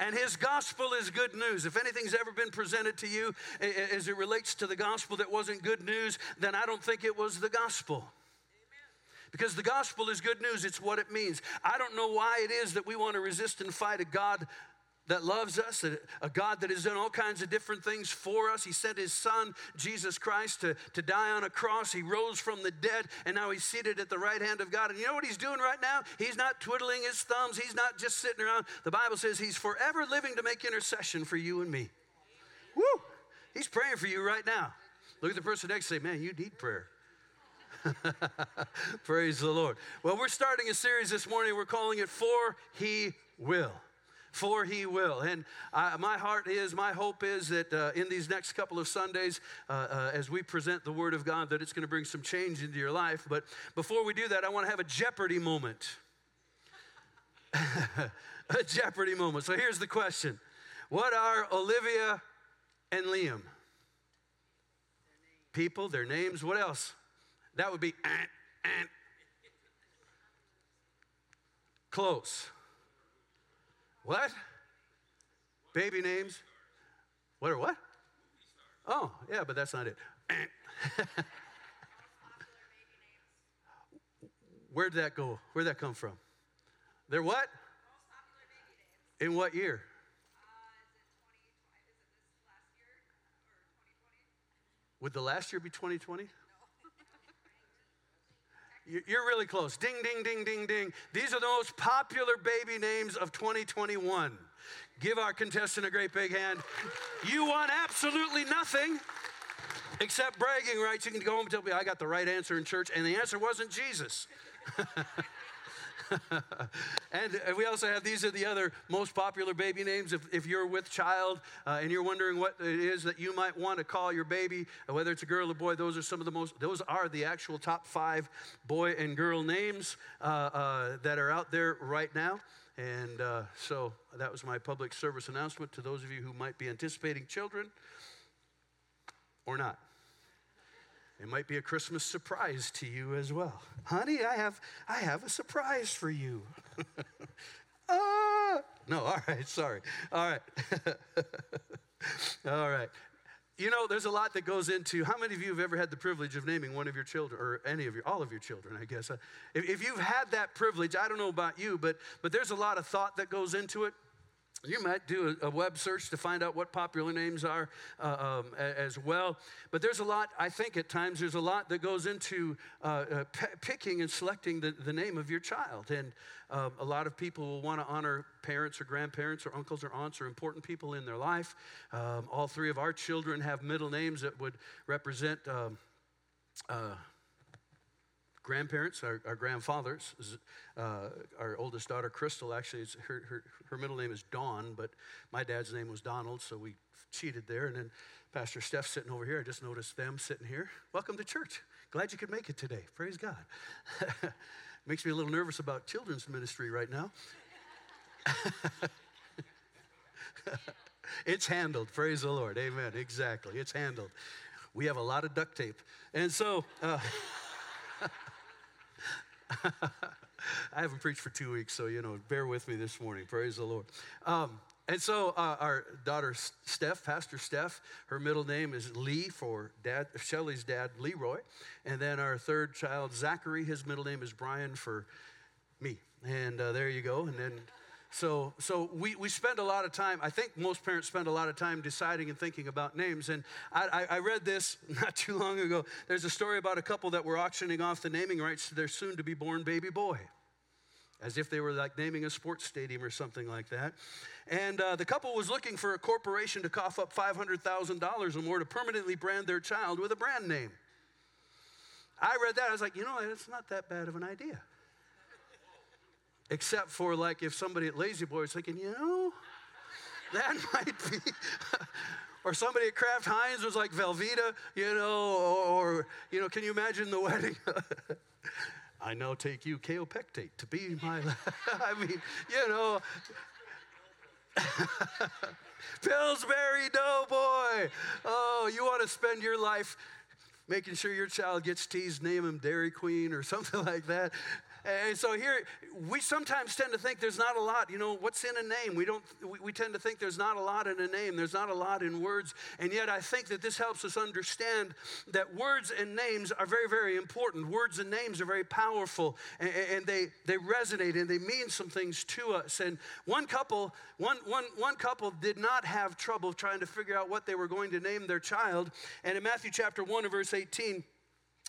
And his gospel is good news. If anything's ever been presented to you as it relates to the gospel that wasn't good news, then I don't think it was the gospel. Because the gospel is good news, it's what it means. I don't know why it is that we want to resist and fight a God that loves us, a God that has done all kinds of different things for us. He sent his son, Jesus Christ, to, to die on a cross. He rose from the dead, and now he's seated at the right hand of God. And you know what he's doing right now? He's not twiddling his thumbs, he's not just sitting around. The Bible says he's forever living to make intercession for you and me. Woo! He's praying for you right now. Look at the person next to say, Man, you need prayer. Praise the Lord. Well, we're starting a series this morning. We're calling it For He Will for he will. And I, my heart is, my hope is that uh, in these next couple of Sundays, uh, uh, as we present the Word of God, that it's going to bring some change into your life. But before we do that, I want to have a Jeopardy moment. a Jeopardy moment. So here's the question What are Olivia and Liam? People, their names, what else? That would be ant, ant. Close. What? Baby names? What are what? Oh, yeah, but that's not it. Where'd that go? Where'd that come from? They're what? In what year? Would the last year be 2020? You're really close. Ding, ding, ding, ding, ding. These are the most popular baby names of 2021. Give our contestant a great big hand. You want absolutely nothing except bragging rights. You can go home and tell me I got the right answer in church, and the answer wasn't Jesus. and we also have these are the other most popular baby names. If, if you're with child uh, and you're wondering what it is that you might want to call your baby, uh, whether it's a girl or boy, those are some of the most, those are the actual top five boy and girl names uh, uh that are out there right now. And uh, so that was my public service announcement to those of you who might be anticipating children or not. It might be a Christmas surprise to you as well. Honey, I have, I have a surprise for you. ah! No, all right, sorry. All right. all right. You know, there's a lot that goes into how many of you have ever had the privilege of naming one of your children, or any of your, all of your children, I guess. If, if you've had that privilege, I don't know about you, but, but there's a lot of thought that goes into it. You might do a, web search to find out what popular names are uh, um, as well. But there's a lot, I think at times, there's a lot that goes into uh, uh, p- picking and selecting the, the name of your child. And um, a lot of people will want to honor parents or grandparents or uncles or aunts or important people in their life. Um, all three of our children have middle names that would represent. Um, uh, grandparents, our, our grandfathers. Uh, our oldest daughter, Crystal, actually, her, her, her middle name is Dawn, but my dad's name was Donald, so we cheated there. And then Pastor Steph sitting over here. I just noticed them sitting here. Welcome to church. Glad you could make it today. Praise God. Makes me a little nervous about children's ministry right now. it's handled. Praise the Lord. Amen. Exactly. It's handled. We have a lot of duct tape. And so. Uh, I haven't preached for two weeks, so, you know, bear with me this morning. Praise the Lord. Um, and so uh, our daughter Steph, Pastor Steph, her middle name is Lee for dad, Shelly's dad, Leroy. And then our third child, Zachary, his middle name is Brian for me. And uh, there you go. And then so, so we, we spend a lot of time, I think most parents spend a lot of time deciding and thinking about names. And I, I, I read this not too long ago. There's a story about a couple that were auctioning off the naming rights to their soon to be born baby boy, as if they were like naming a sports stadium or something like that. And uh, the couple was looking for a corporation to cough up $500,000 or more to permanently brand their child with a brand name. I read that, I was like, you know, it's not that bad of an idea. Except for like if somebody at La-Z-Boy is thinking, you know, that might be. or somebody at Kraft Heinz was like Velveeta, you know, or, or you know, can you imagine the wedding? I now take you kaopectate to be my. I mean, you know. Pillsbury Doughboy. Oh, you want to spend your life making sure your child gets teased, name him Dairy Queen or something like that. And so here, we sometimes tend to think there's not a lot. You know, what's in a name? We don't. We, we tend to think there's not a lot in a name. There's not a lot in words. And yet, I think that this helps us understand that words and names are very, very important. Words and names are very powerful, and, and they they resonate and they mean some things to us. And one couple, one one one couple did not have trouble trying to figure out what they were going to name their child. And in Matthew chapter one and verse 18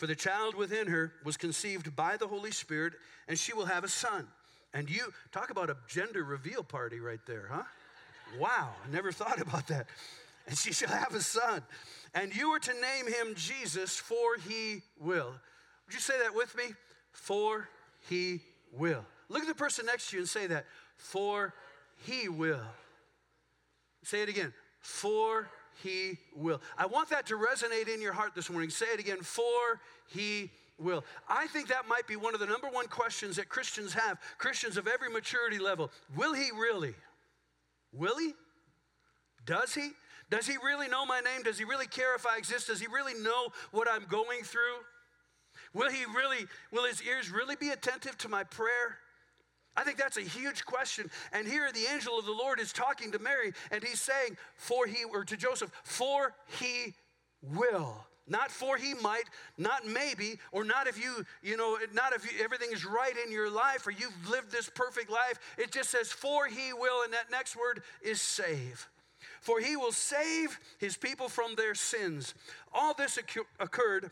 for the child within her was conceived by the Holy Spirit, and she will have a son. And you, talk about a gender reveal party right there, huh? Wow, I never thought about that. And she shall have a son. And you are to name him Jesus, for he will. Would you say that with me? For he will. Look at the person next to you and say that. For he will. Say it again. For he will. I want that to resonate in your heart this morning. Say it again, for he will. I think that might be one of the number one questions that Christians have, Christians of every maturity level. Will he really? Will he? Does he? Does he really know my name? Does he really care if I exist? Does he really know what I'm going through? Will he really, will his ears really be attentive to my prayer? I think that's a huge question. And here the angel of the Lord is talking to Mary and he's saying, for he, or to Joseph, for he will. Not for he might, not maybe, or not if you, you know, not if you, everything is right in your life or you've lived this perfect life. It just says, for he will, and that next word is save. For he will save his people from their sins. All this occurred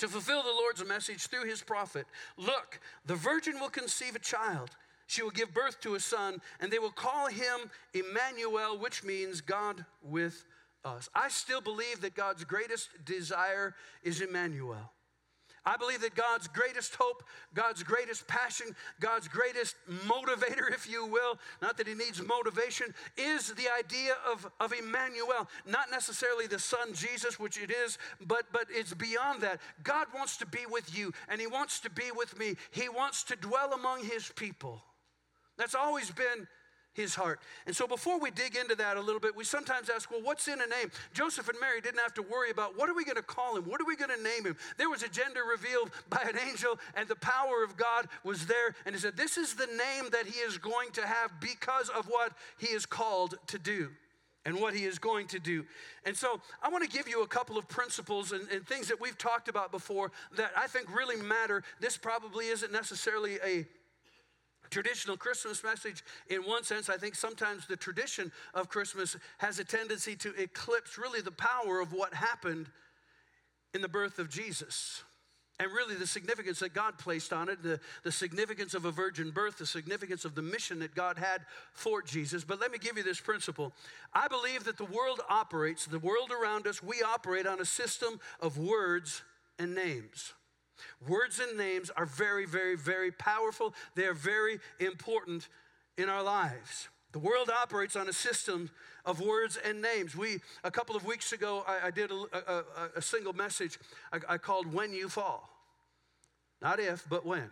to fulfill the Lord's message through his prophet. Look, the virgin will conceive a child. She will give birth to a son, and they will call him Emmanuel, which means God with us. I still believe that God's greatest desire is Emmanuel. I believe that God's greatest hope, God's greatest passion, God's greatest motivator, if you will, not that he needs motivation, is the idea of, of Emmanuel. Not necessarily the Son Jesus, which it is, but, but it's beyond that. God wants to be with you, and he wants to be with me. He wants to dwell among his people. That's always been his heart. And so before we dig into that a little bit, we sometimes ask, well, what's in a name? Joseph and Mary didn't have to worry about what are we going to call him? What are we going to name him? There was a gender revealed by an angel, and the power of God was there. And he said, This is the name that he is going to have because of what he is called to do and what he is going to do. And so I want to give you a couple of principles and, and, things that we've talked about before that I think really matter. This probably isn't necessarily a traditional Christmas message, in one sense, I think sometimes the tradition of Christmas has a tendency to eclipse really the power of what happened in the birth of Jesus. And really, the significance that God placed on it, the, the significance of a virgin birth, the significance of the mission that God had for Jesus. But let me give you this principle. I believe that the world operates, the world around us, we operate on a system of words and names. Words and names are very, very, very powerful. They are very important in our lives. The world operates on a system of words and names. We, a couple of weeks ago, I, I did a, a, a, single message I, I called When You Fall. Not if, but when.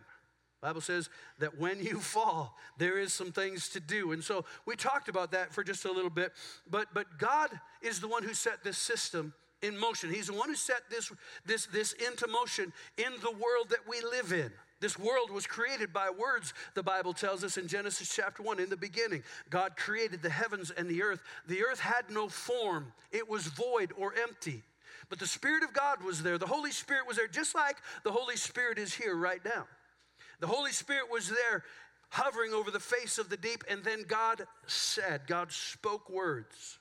Bible says that when you fall, there is some things to do. And so we talked about that for just a little bit. But, but God is the one who set this system in motion. He's the one who set this, this, this into motion in the world that we live in. This world was created by words, the Bible tells us in Genesis chapter 1. In the beginning, God created the heavens and the earth. The earth had no form, it was void or empty. But the Spirit of God was there. The Holy Spirit was there, just like the Holy Spirit is here right now. The Holy Spirit was there hovering over the face of the deep, and then God said, God spoke words.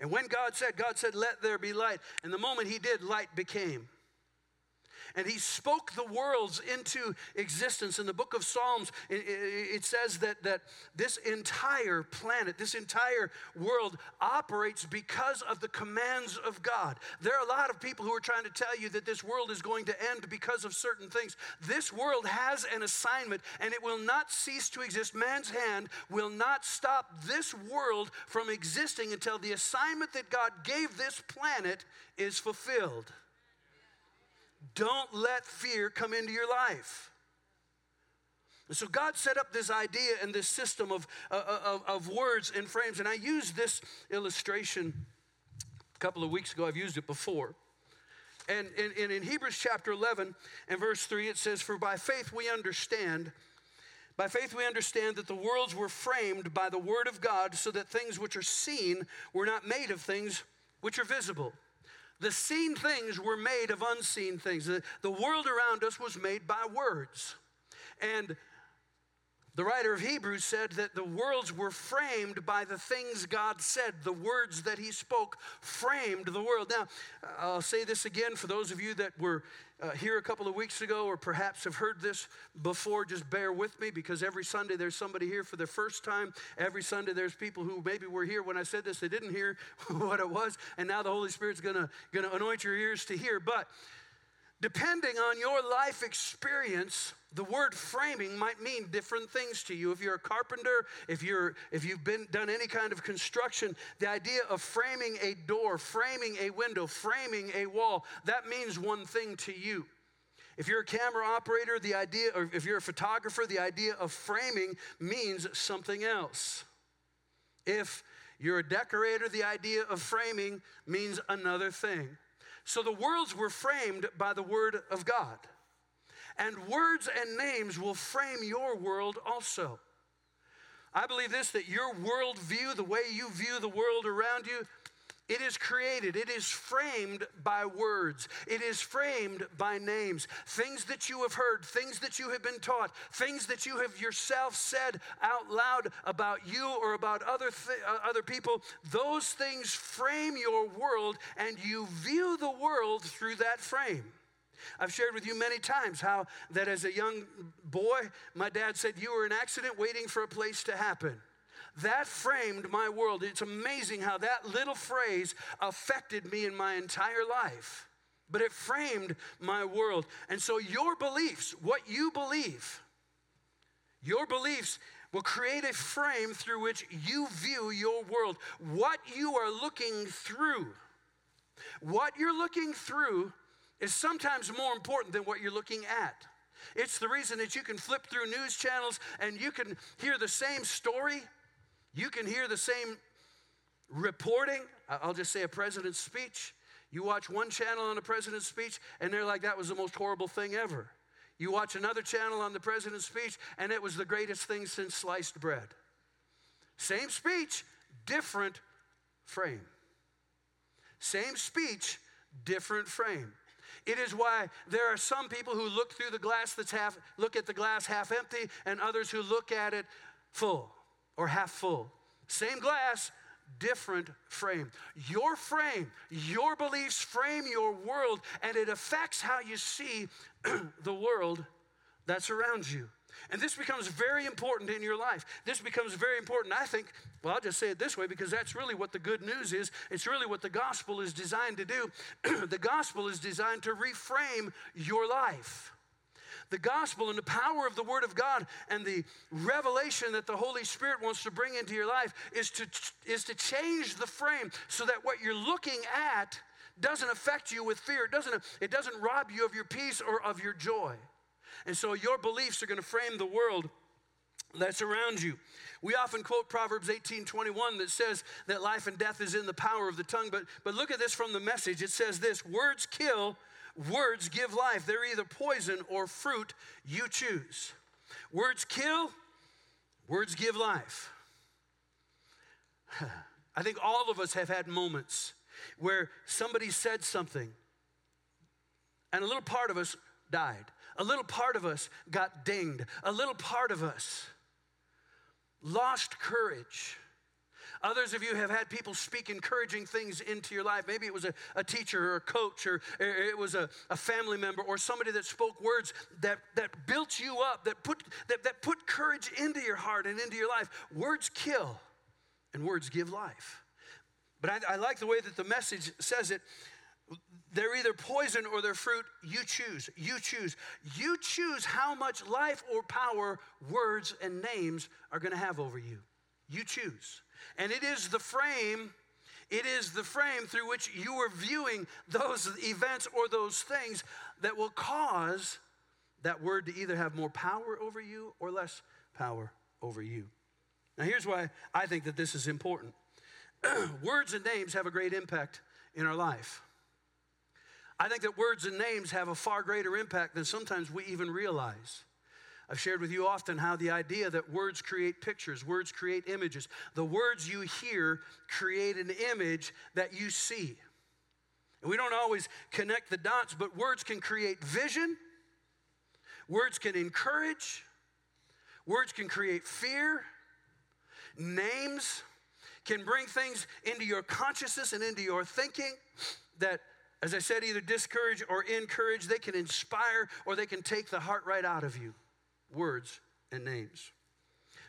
And when God said, God said, let there be light. And the moment He did, light became. And he spoke the worlds into existence. In the book of Psalms, it, says that, that this entire planet, this entire world operates because of the commands of God. There are a lot of people who are trying to tell you that this world is going to end because of certain things. This world has an assignment and it will not cease to exist. Man's hand will not stop this world from existing until the assignment that God gave this planet is fulfilled. Don't let fear come into your life. And so God set up this idea and this system of, uh, uh, of, of words and frames. And I used this illustration a couple of weeks ago. I've used it before. And in, in Hebrews chapter 11 and verse 3, it says, For by faith we understand. By faith, we understand that the worlds were framed by the word of God, so that things which are seen were not made of things which are visible. The seen things were made of unseen things. The, the world around us was made by words. And the writer of Hebrews said that the worlds were framed by the things God said. The words that He spoke framed the world. Now, I'll say this again for those of you that were uh, here a couple of weeks ago or perhaps have heard this before. Just bear with me because every Sunday there's somebody here for the first time. Every Sunday there's people who maybe were here when I said this, they didn't hear what it was, and now the Holy Spirit's gonna, gonna anoint your ears to hear. But depending on your life experience, the word framing might mean different things to you. If you're a carpenter if you're if you've been done any kind of construction the idea of framing a door framing a window framing a wall that means one thing to you. If you're a camera operator the idea or if you're a photographer the idea of framing means something else. If you're a decorator the idea of framing means another thing. So the worlds were framed by the word of god and words and names will frame your world also. I believe this that your worldview, the way you view the world around you, it is created, it is framed by words, it is framed by names. Things that you have heard, things that you have been taught, things that you have yourself said out loud about you or about other, th- uh, other people, those things frame your world and you view the world through that frame. I've shared with you many times how that as a young boy, my dad said, You were an accident waiting for a place to happen. That framed my world. It's amazing how that little phrase affected me in my entire life. But it framed my world. And so, your beliefs, what you believe, your beliefs will create a frame through which you view your world. What you are looking through, what you're looking through is sometimes more important than what you're looking at. It's the reason that you can flip through news channels and you can hear the same story, you can hear the same reporting. I'll just say a president's speech. You watch one channel on the president's speech, and they're like, that was the most horrible thing ever. You watch another channel on the president's speech, and it was the greatest thing since sliced bread. Same speech, different frame. Same speech, different frame. It is why there are some people who look through the glass that's half, look at the glass half empty, and others who look at it full or half full. Same glass, different frame. Your frame, your beliefs frame your world, and it affects how you see the world that's around you. And this becomes very important in your life. This becomes very important, I think. Well, I'll just say it this way because that's really what the good news is. It's really what the gospel is designed to do. the gospel is designed to reframe your life. The gospel and the power of the Word of God and the revelation that the Holy Spirit wants to bring into your life is to, is to change the frame so that what you're looking at doesn't affect you with fear. It doesn't, it doesn't rob you of your peace or of your joy. And so your beliefs are going to frame the world that's around you. We often quote Proverbs 18 21 that says that life and death is in the power of the tongue. But, but look at this from the message. It says this words kill, words give life. They're either poison or fruit. You choose. Words kill, words give life. I think all of us have had moments where somebody said something and a little part of us died. A little part of us got dinged. A little part of us lost courage. Others of you have had people speak encouraging things into your life. Maybe it was a, a teacher or a coach or it was a, a family member or somebody that spoke words that, that built you up, that put, that, that put courage into your heart and into your life. Words kill and words give life. But I, I like the way that the message says it. They're either poison or they're fruit. You choose. You choose. You choose how much life or power words and names are going to have over you. You choose. And it is the frame, it is the frame through which you are viewing those events or those things that will cause that word to either have more power over you or less power over you. Now, here's why I think that this is important words and names have a great impact in our life. I think that words and names have a far greater impact than sometimes we even realize. I've shared with you often how the idea that words create pictures, words create images. The words you hear create an image that you see. And we don't always connect the dots, but words can create vision, words can encourage, words can create fear, names can bring things into your consciousness and into your thinking that as I said, either discourage or encourage. They can inspire or they can take the heart right out of you words and names.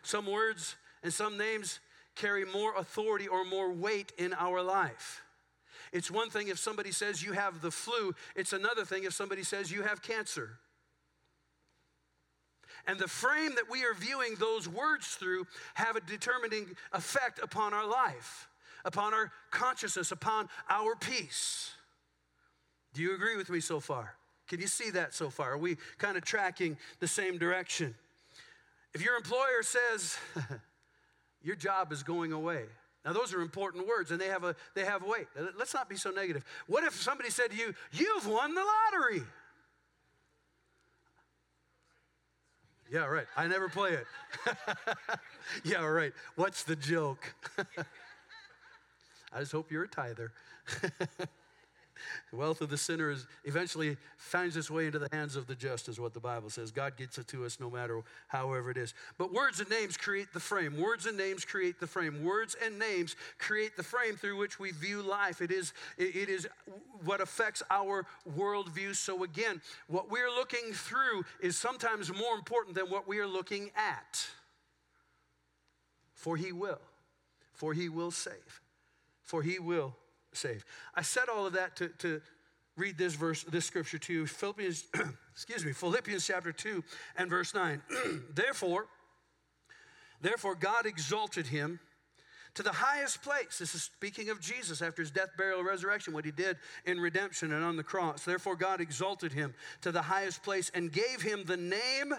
Some words and some names carry more authority or more weight in our life. It's one thing if somebody says you have the flu, it's another thing if somebody says you have cancer. And the frame that we are viewing those words through have a determining effect upon our life, upon our consciousness, upon our peace. Do you agree with me so far? Can you see that so far? Are we kind of tracking the same direction? If your employer says, your job is going away, now those are important words and they have a they have weight. Let's not be so negative. What if somebody said to you, You've won the lottery? Yeah, right. I never play it. yeah, right. What's the joke? I just hope you're a tither. The wealth of the sinner is eventually finds its way into the hands of the just, is what the Bible says. God gets it to us no matter however it is. But words and names create the frame. Words and names create the frame. Words and names create the frame through which we view life. It is, it is what affects our worldview. So again, what we're looking through is sometimes more important than what we are looking at. For he will. For he will save. For he will saved. I said all of that to, to read this verse, this scripture to you. Philippians, excuse me, Philippians chapter 2 and verse 9. therefore, therefore God exalted him to the highest place. This is speaking of Jesus after his death, burial, resurrection, what he did in redemption and on the cross. Therefore, God exalted him to the highest place and gave him the name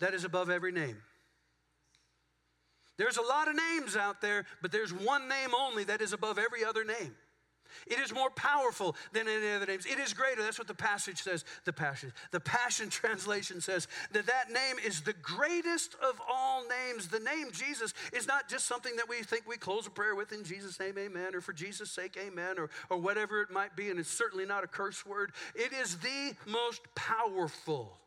that is above every name. There's a lot of names out there, but there's one name only that is above every other name. It is more powerful than any other names. It is greater. That's what the passage says. The Passion. The Passion translation says that that name is the greatest of all names. The name Jesus is not just something that we think we close a prayer with in Jesus' name, amen, or for Jesus' sake, amen, or, or whatever it might be. And it's certainly not a curse word. It is the most powerful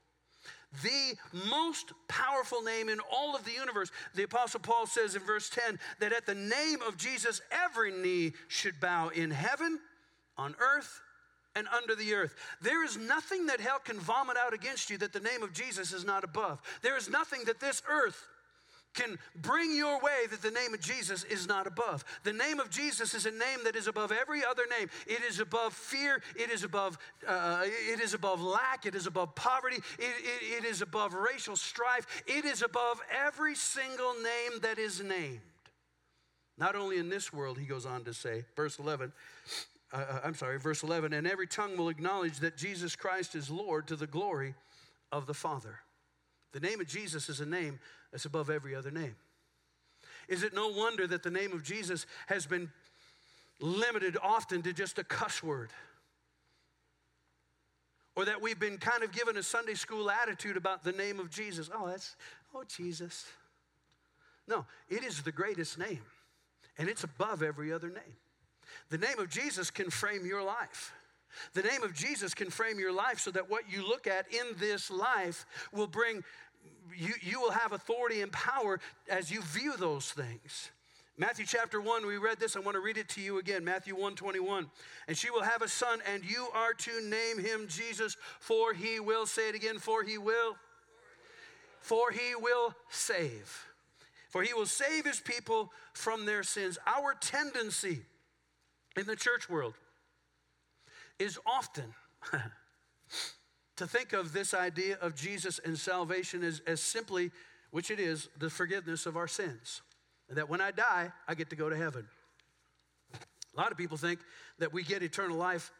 the most powerful name in all of the universe. The Apostle Paul says in verse 10 that at the name of Jesus, every knee should bow in heaven, on earth, and under the earth. There is nothing that hell can vomit out against you that the name of Jesus is not above. There is nothing that this earth can bring your way that the name of Jesus is not above. The name of Jesus is a name that is above every other name. It is above fear. It is above. Uh, it is above lack. It is above poverty. It, it, it is above racial strife. It is above every single name that is named. Not only in this world, he goes on to say, verse 11. Uh, uh I'm sorry, verse 11, and every tongue will acknowledge that Jesus Christ is Lord to the glory of the Father. The name of Jesus is a name that's above every other name. Is it no wonder that the name of Jesus has been limited often to just a cuss word? Or that we've been kind of given a Sunday school attitude about the name of Jesus. Oh, that's, oh, Jesus. No, it is the greatest name, and it's above every other name. The name of Jesus can frame your life. The name of Jesus can frame your life so that what you look at in this life will bring you, you will have authority and power as you view those things. Matthew chapter 1, we read this. I want to read it to you again. Matthew 1 21. And she will have a son, and you are to name him Jesus, for he will, say it again, for he will, for he will save. For he will save his people from their sins. Our tendency in the church world is often to think of this idea of Jesus and salvation as, as simply, which it is, the forgiveness of our sins. And that when I die, I get to go to heaven. A lot of people think that we get eternal life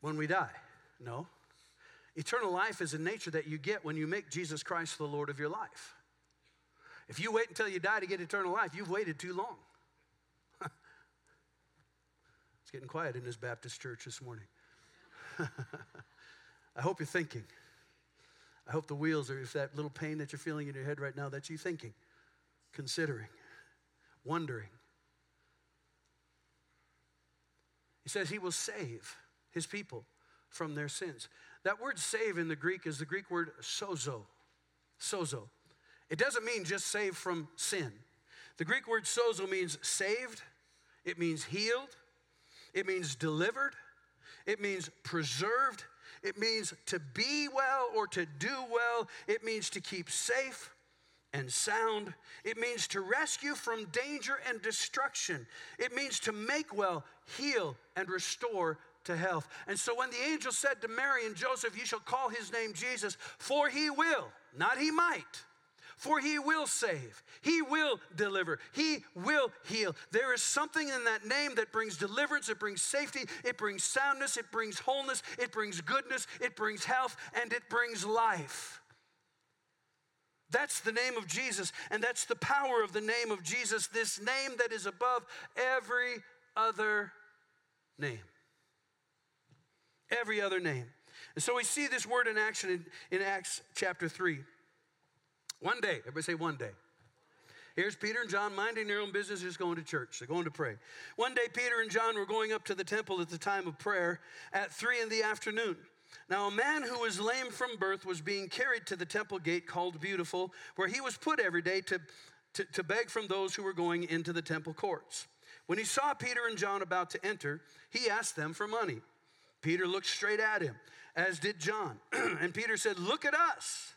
when we die. No. Eternal life is a nature that you get when you make Jesus Christ the Lord of your life. If you wait until you die to get eternal life, you've waited too long. it's getting quiet in this Baptist church this morning. I hope you're thinking. I hope the wheels are, if that little pain that you're feeling in your head right now, that's you thinking, considering, wondering. He says he will save his people from their sins. That word save in the Greek is the Greek word sozo. Sozo. It doesn't mean just save from sin. The Greek word sozo means saved, it means healed, it means delivered, it means preserved, it means to be well or to do well, it means to keep safe and sound. It means to rescue from danger and destruction. It means to make well, heal, and restore to health. And so when the angel said to Mary and Joseph, You shall call his name Jesus, for he will, not he might for he will save, he will deliver, he will heal. There is something in that name that brings deliverance, it brings safety, it brings soundness, it brings wholeness, it brings goodness, it brings health, and it brings life. That's the name of Jesus, and that's the power of the name of Jesus, this name that is above every other name. Every other name. And so we see this word in action in, in Acts chapter 3. One day, everybody say one day. Here's Peter and John minding their own business, just going to church. They're going to pray. One day, Peter and John were going up to the temple at the time of prayer at three in the afternoon. Now, a man who was lame from birth was being carried to the temple gate called Beautiful, where he was put every day to, to, to beg from those who were going into the temple courts. When he saw Peter and John about to enter, he asked them for money. Peter looked straight at him, as did John. and Peter said, Look at us.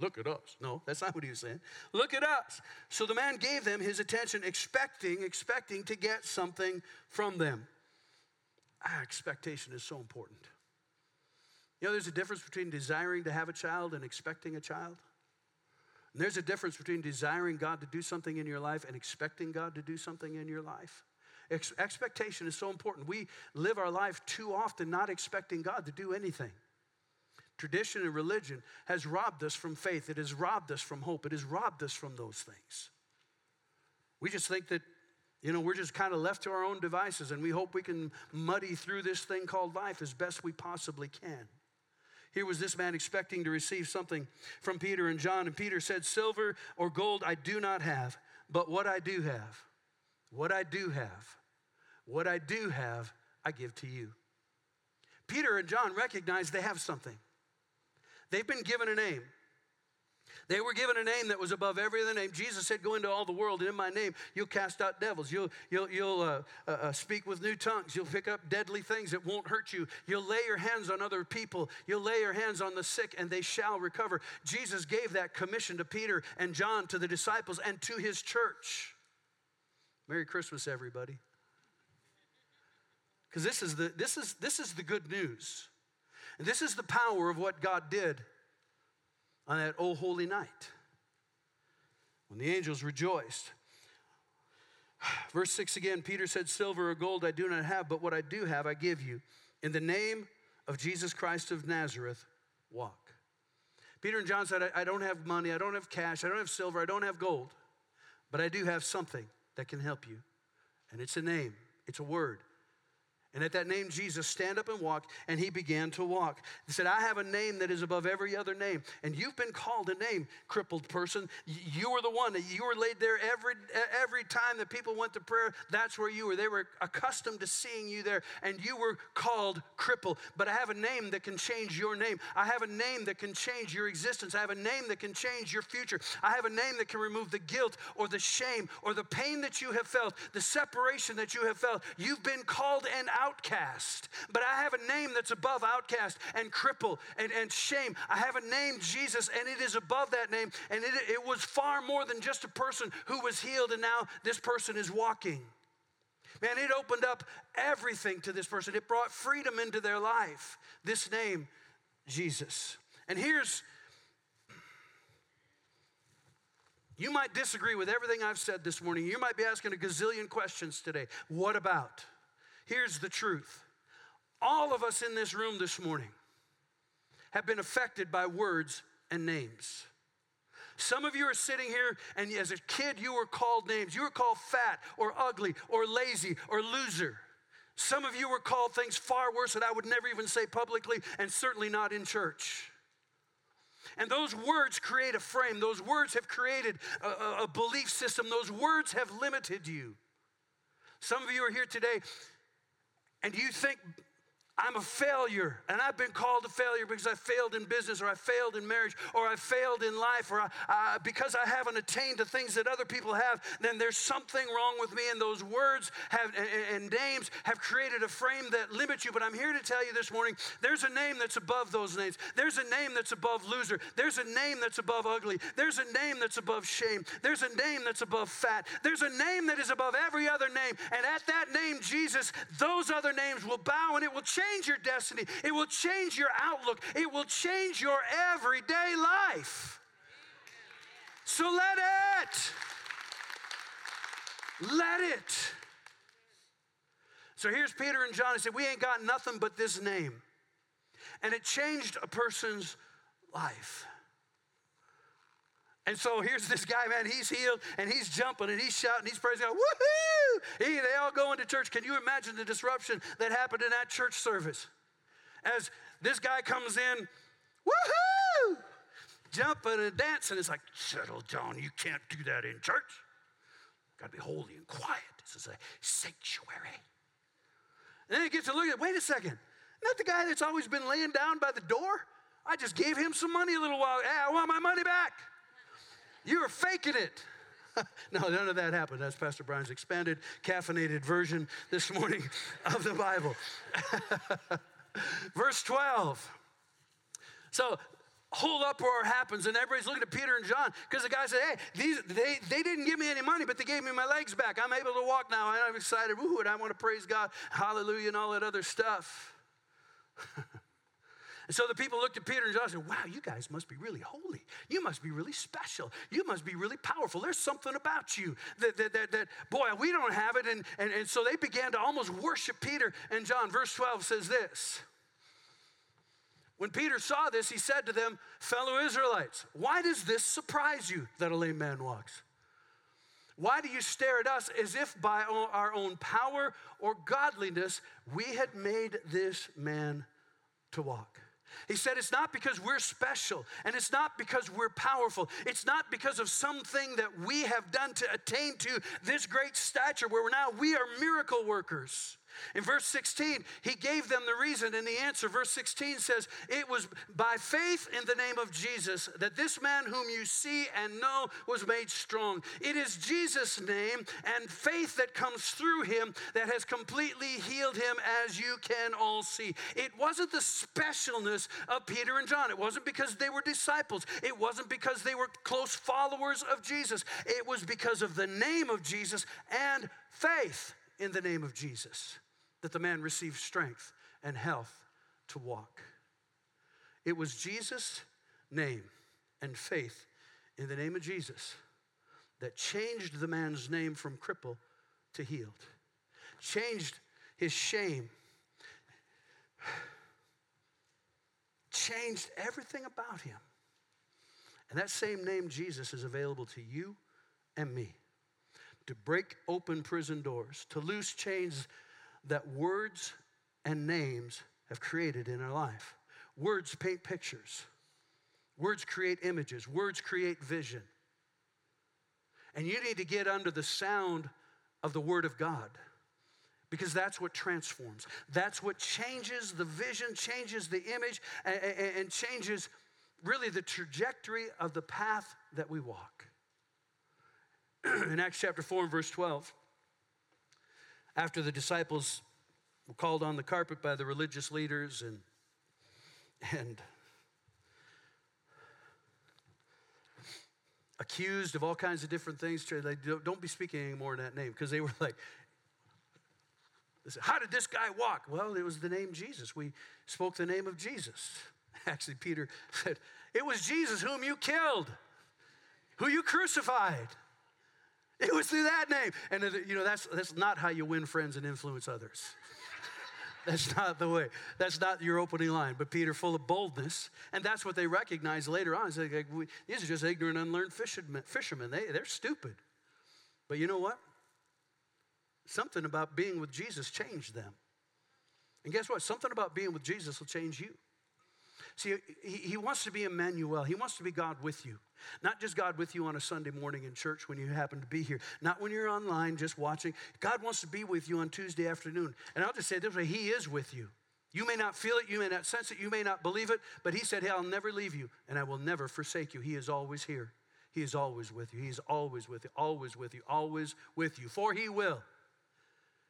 Look at us. No, that's not what he was saying. Look at us. So the man gave them his attention, expecting, expecting to get something from them. Ah, expectation is so important. You know, there's a difference between desiring to have a child and expecting a child. And there's a difference between desiring God to do something in your life and expecting God to do something in your life. Ex- expectation is so important. We live our life too often not expecting God to do anything. Tradition and religion has robbed us from faith. It has robbed us from hope. It has robbed us from those things. We just think that, you know, we're just kind of left to our own devices and we hope we can muddy through this thing called life as best we possibly can. Here was this man expecting to receive something from Peter and John, and Peter said, Silver or gold I do not have, but what I do have, what I do have, what I do have, I give to you. Peter and John recognize they have something. They've been given a name. They were given a name that was above every other name. Jesus said, Go into all the world, and in my name, you'll cast out devils. You'll, you'll, you'll uh, uh, uh, speak with new tongues. You'll pick up deadly things that won't hurt you. You'll lay your hands on other people. You'll lay your hands on the sick, and they shall recover. Jesus gave that commission to Peter and John, to the disciples, and to his church. Merry Christmas, everybody. Because this, is the, this, is, this is the good news. And this is the power of what God did on that oh holy night when the angels rejoiced. Verse 6 again Peter said, Silver or gold I do not have, but what I do have I give you. In the name of Jesus Christ of Nazareth, walk. Peter and John said, I, I don't have money, I don't have cash, I don't have silver, I don't have gold, but I do have something that can help you. And it's a name, it's a word, And at that name, Jesus, stand up and walk, and he began to walk. He said, I have a name that is above every other name. And you've been called a name, crippled person. You were the one. You were laid there every, every time that people went to prayer. That's where you were. They were accustomed to seeing you there, and you were called crippled. But I have a name that can change your name. I have a name that can change your existence. I have a name that can change your future. I have a name that can remove the guilt or the shame or the pain that you have felt, the separation that you have felt. You've been called an outcast. But I have a name that's above outcast and cripple and, and shame. I have a name, Jesus, and it is above that name. And it, it was far more than just a person who was healed, and now this person is walking. Man, it opened up everything to this person. It brought freedom into their life. This name, Jesus. And here's, you might disagree with everything I've said this morning. You might be asking a gazillion questions today. What about? Here's the truth all of us in this room this morning have been affected by words and names. Some of you are sitting here, and as a kid, you were called names. You were called fat or ugly or lazy or loser. Some of you were called things far worse that I would never even say publicly, and certainly not in church. And those words create a frame. Those words have created a, a, belief system. Those words have limited you. Some of you are here today and you think I'm a failure, and I've been called a failure because I failed in business, or I failed in marriage, or I failed in life, or I, because I haven't attained the things that other people have, then there's something wrong with me. And those words have, and, and names have created a frame that limits you. But I'm here to tell you this morning there's a name that's above those names. There's a name that's above loser. There's a name that's above ugly. There's a name that's above shame. There's a name that's above fat. There's a name that is above every other name. And at that name, Jesus, those other names will bow and it will change change your destiny, it will change your outlook, it will change your everyday life. So let it. Let it. So here's Peter and John. He said, We ain't got nothing but this name. And it changed a person's life. And so here's this guy, man, he's healed and he's jumping and he's shouting, he's praising God, woohoo! He, they all go into church. Can you imagine the disruption that happened in that church service? As this guy comes in, woohoo! Jumping and dancing. It's like, settle down, you can't do that in church. Gotta be holy and quiet. This is a sanctuary. And then he gets to look at, wait a second, not the guy that's always been laying down by the door? I just gave him some money a little while. Hey, I want my money back. You were faking it. no, none of that happened. That's Pastor Brian's expanded, caffeinated version this morning of the Bible. Verse 12. So, whole uproar happens, and everybody's looking at Peter and John because the guy said, Hey, these, they, they didn't give me any money, but they gave me my legs back. I'm able to walk now, and I'm excited. Woo, and I want to praise God. Hallelujah, and all that other stuff. And so the people looked at Peter and John and said, Wow, you guys must be really holy. You must be really special. You must be really powerful. There's something about you that, that, that, that boy, we don't have it. And, and, and so they began to almost worship Peter and John. Verse 12 says this. When Peter saw this, he said to them, Fellow Israelites, why does this surprise you that a lame man walks? Why do you stare at us as if by our own power or godliness we had made this man to walk? He said it's not because we're special and it's not because we're powerful. It's not because of something that we have done to attain to this great stature where now we are miracle workers. In verse 16, he gave them the reason and the answer. Verse 16 says, It was by faith in the name of Jesus that this man whom you see and know was made strong. It is Jesus' name and faith that comes through him that has completely healed him, as you can all see. It wasn't the specialness of Peter and John. It wasn't because they were disciples. It wasn't because they were close followers of Jesus. It was because of the name of Jesus and faith in the name of Jesus that the man received strength and health to walk. It was Jesus' name and faith in the name of Jesus that changed the man's name from cripple to healed, changed his shame, changed everything about him. And that same name, Jesus, is available to you and me to break open prison doors, to loose chains that words and names have created in our life. Words paint pictures, words create images, words create vision. And you need to get under the sound of the Word of God because that's what transforms. That's what changes the vision, changes the image, and, changes really the trajectory of the path that we walk. In Acts chapter 4 and verse 12, after the disciples were called on the carpet by the religious leaders and, and accused of all kinds of different things. They don't be speaking anymore in that name because they were like, How did this guy walk? Well, it was the name Jesus. We spoke the name of Jesus. Actually, Peter said, It was Jesus whom you killed, who you crucified. It was through that name. And, you know, that's, that's not how you win friends and influence others. That's not the way. That's not your opening line. But Peter, full of boldness, and that's what they recognize later on. Like, these are just ignorant, unlearned fishermen. fishermen. They, they're stupid. But you know what? Something about being with Jesus changed them. And guess what? Something about being with Jesus will change you. See, he, he wants to be Emmanuel. He wants to be God with you. Not just God with you on a Sunday morning in church when you happen to be here. Not when you're online just watching. God wants to be with you on Tuesday afternoon. And I'll just say this way He is with you. You may not feel it, you may not sense it, you may not believe it, but He said, Hey, I'll never leave you and I will never forsake you. He is always here. He is always with you. He's always with you, always with you, always with you. For He will.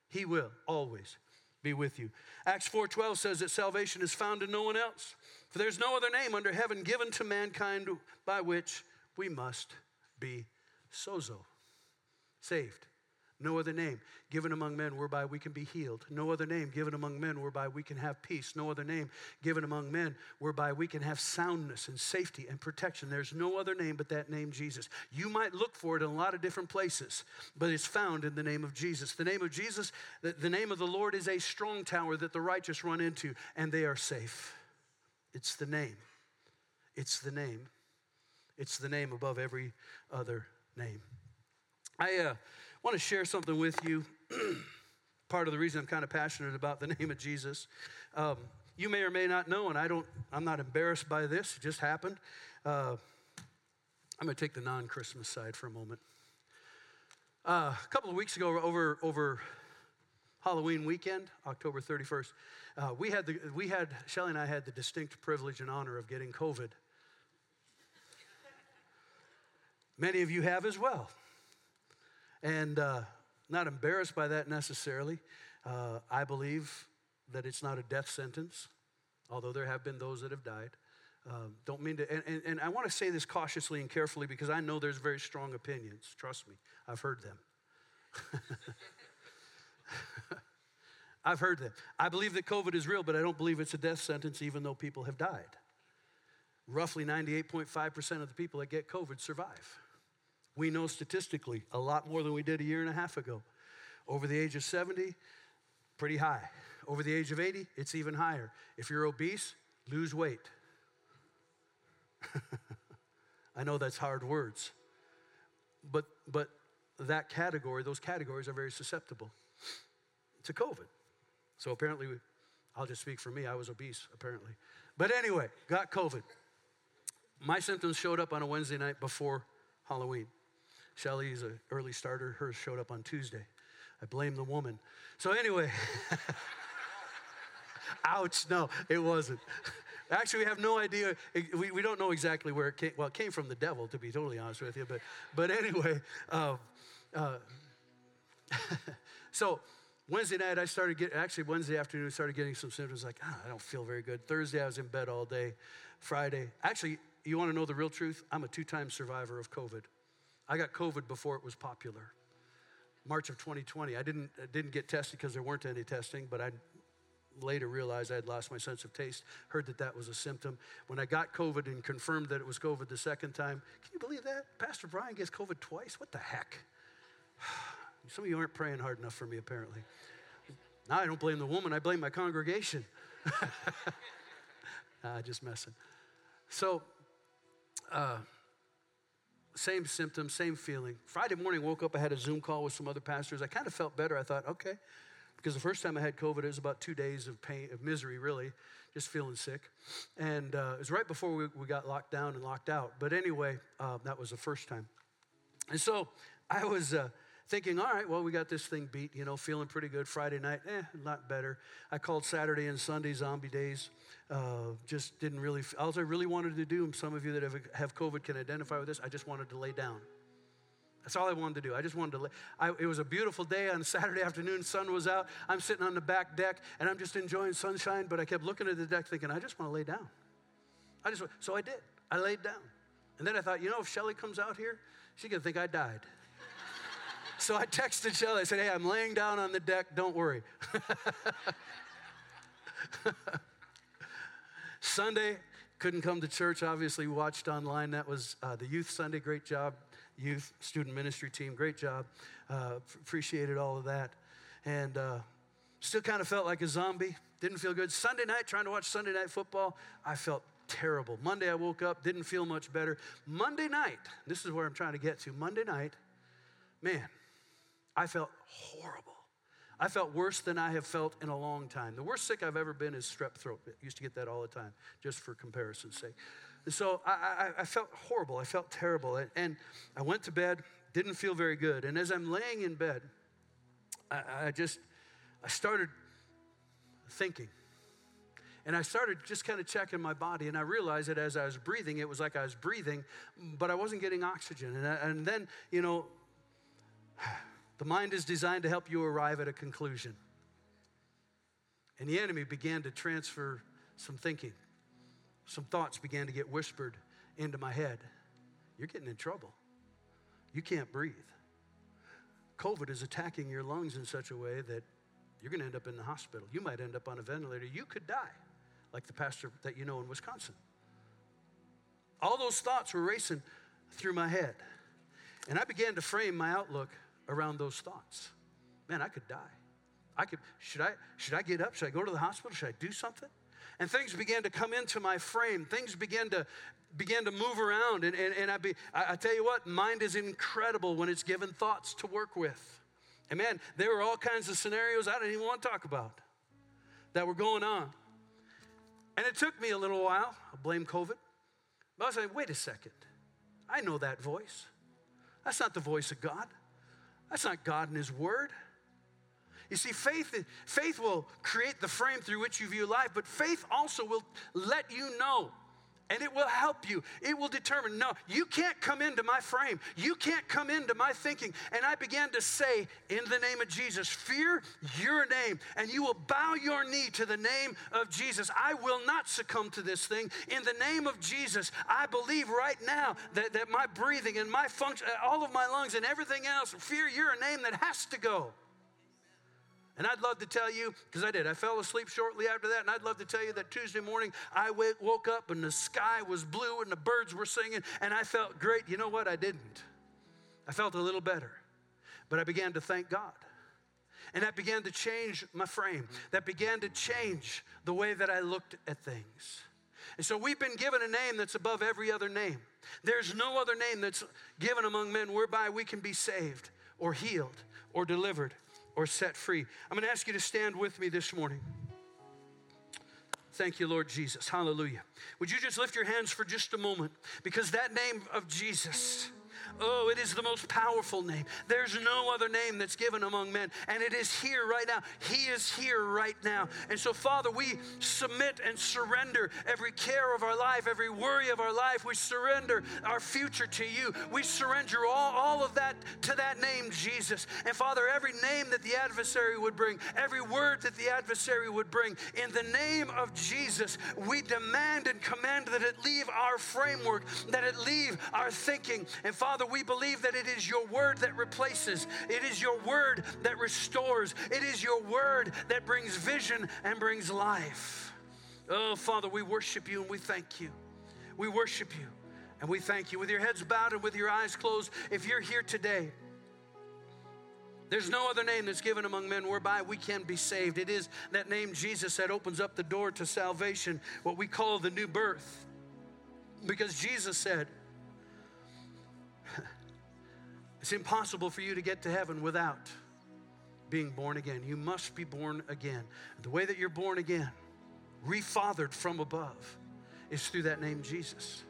He will always be with you. Acts 4:12 says that salvation is found in no one else. For there's no other name under heaven given to mankind by which we must be sozo, saved. No other name given among men whereby we can be healed. No other name given among men whereby we can have peace. No other name given among men whereby we can have soundness and safety and protection. There's no other name but that name, Jesus. You might look for it in a lot of different places, but it's found in the name of Jesus. The name of Jesus, the, name of the Lord is a strong tower that the righteous run into, and they are safe. It's the name. It's the name. It's the name above every other name. I uh, want to share something with you. Part of the reason I'm kind of passionate about the name of Jesus. Um, you may or may not know, and I don't. I'm not embarrassed by this. It just happened. Uh, I'm going to take the non-Christmas side for a moment. Uh, a couple of weeks ago, over over Halloween weekend, October 31st, uh, we had, the, we had, Shelly and I had the distinct privilege and honor of getting COVID. Many of you have as well. And uh, not embarrassed by that necessarily. Uh, I believe that it's not a death sentence, although there have been those that have died. Um, don't mean to, and, and, and I want to say this cautiously and carefully because I know there's very strong opinions. Trust me, I've heard them. I've heard them. I believe that COVID is real, but I don't believe it's a death sentence, even though people have died. Roughly 98.5% of the people that get COVID survive. We know statistically a lot more than we did a year and a half ago. Over the age of 70, pretty high. Over the age of 80, it's even higher. If you're obese, lose weight. I know that's hard words. But but that category, those categories are very susceptible to COVID. So apparently, I'll just speak for me, I was obese, apparently. But anyway, got COVID. My symptoms showed up on a Wednesday night before Halloween. Shelly's an early starter, hers showed up on Tuesday. I blame the woman. So, anyway, ouch, no, it wasn't. Actually, we have no idea. We, we don't know exactly where it came. Well, it came from the devil, to be totally honest with you. But, but anyway, uh, uh, so Wednesday night, I started getting, actually, Wednesday afternoon, I started getting some symptoms like, ah, I don't feel very good. Thursday, I was in bed all day. Friday, actually, you want to know the real truth? I'm a two time survivor of COVID. I got COVID before it was popular. March of 2020. I didn't, I didn't get tested because there weren't any testing, but I later realized I had lost my sense of taste, heard that that was a symptom. When I got COVID and confirmed that it was COVID the second time, can you believe that? Pastor Brian gets COVID twice? What the heck? Some of you aren't praying hard enough for me, apparently. Now I don't blame the woman, I blame my congregation. nah, just messing. So, uh, same symptoms, same feeling. Friday morning, woke up, I had a Zoom call with some other pastors. I kind of felt better. I thought, okay, because the first time I had COVID, it was about two days of pain, of misery, really, just feeling sick. And uh, it was right before we, we got locked down and locked out. But anyway, uh, that was the first time. And so I was uh, thinking, all right, well, we got this thing beat, you know, feeling pretty good. Friday night, eh, not better. I called Saturday and Sunday zombie days. Uh, just didn't really, all I really wanted to do, and some of you that have, have COVID can identify with this, I just wanted to lay down. That's all I wanted to do. I just wanted to. Lay, I, it was a beautiful day on Saturday afternoon. Sun was out. I'm sitting on the back deck and I'm just enjoying sunshine. But I kept looking at the deck, thinking, I just want to lay down. I just so I did. I laid down, and then I thought, you know, if Shelly comes out here, she's gonna think I died. So I texted Shelly. I said, Hey, I'm laying down on the deck. Don't worry. Sunday, couldn't come to church, obviously, watched online. That was uh, the youth Sunday. Great job, youth student ministry team. Great job. Uh, appreciated all of that. And uh, still kind of felt like a zombie. Didn't feel good. Sunday night, trying to watch Sunday night football, I felt terrible. Monday, I woke up, didn't feel much better. Monday night, this is where I'm trying to get to. Monday night, man, I felt horrible. I felt worse than I have felt in a long time. The worst sick I've ever been is strep throat. I used to get that all the time, just for comparison's sake. And so I, I, I felt horrible. I felt terrible. And I went to bed, didn't feel very good. And as I'm laying in bed, I, I just, I started thinking. And I started just kind of checking my body, and I realized that as I was breathing, it was like I was breathing, but I wasn't getting oxygen. And, I, and then, you know, the mind is designed to help you arrive at a conclusion. And the enemy began to transfer some thinking. Some thoughts began to get whispered into my head. You're getting in trouble. You can't breathe. COVID is attacking your lungs in such a way that you're going to end up in the hospital. You might end up on a ventilator. You could die, like the pastor that you know in Wisconsin. All those thoughts were racing through my head. And I began to frame my outlook around those thoughts. Man, I could die. I could, should I, should I get up? Should I go to the hospital? Should I do something? And things began to come into my frame. Things began to began to move around. And, and, and I, be, I, I tell you what, mind is incredible when it's given thoughts to work with. And man, there were all kinds of scenarios I didn't even want to talk about that were going on. And it took me a little while. I blame COVID. But I was like, wait a second. I know that voice. That's not the voice of God. That's not God and His Word. You see, faith, faith will create the frame through which you view life, but faith also will let you know and it will help you. It will determine no, you can't come into my frame. You can't come into my thinking. And I began to say, in the name of Jesus, fear your name, and you will bow your knee to the name of Jesus. I will not succumb to this thing. In the name of Jesus, I believe right now that, that my breathing and my function, all of my lungs and everything else, fear your name that has to go. And I'd love to tell you, because I did, I fell asleep shortly after that, and I'd love to tell you that Tuesday morning I woke up and the sky was blue and the birds were singing, and I felt great. You know what? I didn't. I felt a little better. But I began to thank God. And that began to change my frame, that began to change the way that I looked at things. And so we've been given a name that's above every other name. There's no other name that's given among men whereby we can be saved or healed or delivered or set free. I'm going to ask you to stand with me this morning. Thank you, Lord Jesus. Hallelujah. Would you just lift your hands for just a moment? Because that name of Jesus Oh, it is the most powerful name. There's no other name that's given among men. And it is here right now. He is here right now. And so, Father, we submit and surrender every care of our life, every worry of our life. We surrender our future to you. We surrender all, all of that to that name, Jesus. And Father, every name that the adversary would bring, every word that the adversary would bring, in the name of Jesus, we demand and command that it leave our framework, that it leave our thinking. And Father, we believe that it is your word that replaces, it is your word that restores, it is your word that brings vision and brings life. Oh, Father, we worship you and we thank you. We worship you and we thank you. With your heads bowed and with your eyes closed, if you're here today, there's no other name that's given among men whereby we can be saved. It is that name, Jesus, that opens up the door to salvation, what we call the new birth. Because Jesus said, it's impossible for you to get to heaven without being born again. You must be born again. The way that you're born again, refathered from above, is through that name Jesus.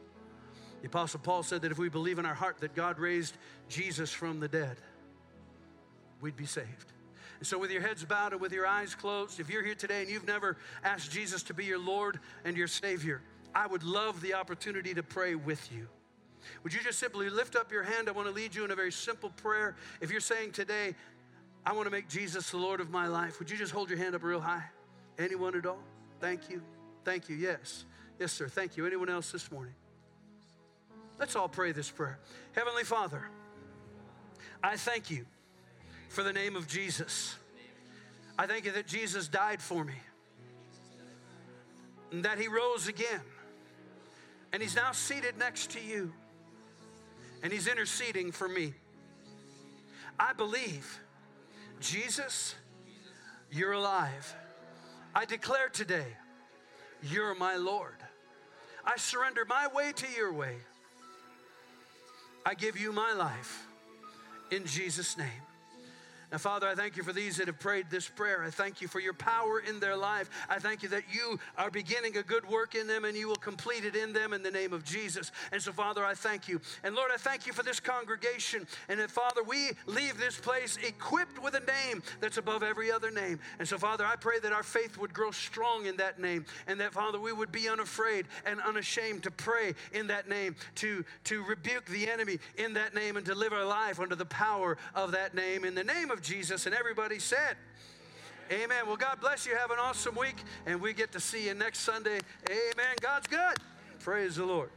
The Apostle Paul said that if we believe in our heart that God raised Jesus from the dead, we'd be saved. And so, with your heads bowed and with your eyes closed, if you're here today and you've never asked Jesus to be your Lord and your Savior, I would love the opportunity to pray with you. Would you just simply lift up your hand? I want to lead you in a very simple prayer. If you're saying today, I want to make Jesus the Lord of my life, would you just hold your hand up real high? Anyone at all? Thank you. Thank you. Yes. Yes, sir. Thank you. Anyone else this morning? Let's all pray this prayer. Heavenly Father, I thank you for the name of Jesus. I thank you that Jesus died for me and that he rose again. And he's now seated next to you and he's interceding for me. I believe, Jesus, you're alive. I declare today, you're my Lord. I surrender my way to your way. I give you my life in Jesus' name. Now, Father, I thank you for these that have prayed this prayer. I thank you for your power in their life. I thank you that you are beginning a good work in them and you will complete it in them in the name of Jesus. And so, Father, I thank you. And Lord, I thank you for this congregation. And that, Father, we leave this place equipped with a name that's above every other name. And so, Father, I pray that our faith would grow strong in that name and that, Father, we would be unafraid and unashamed to pray in that name, to, to rebuke the enemy in that name and to live our life under the power of that name. In the name of Jesus. And everybody said, Amen. Well, God bless you. Have an awesome week. And we get to see you next Sunday. Amen. God's good. Praise the Lord.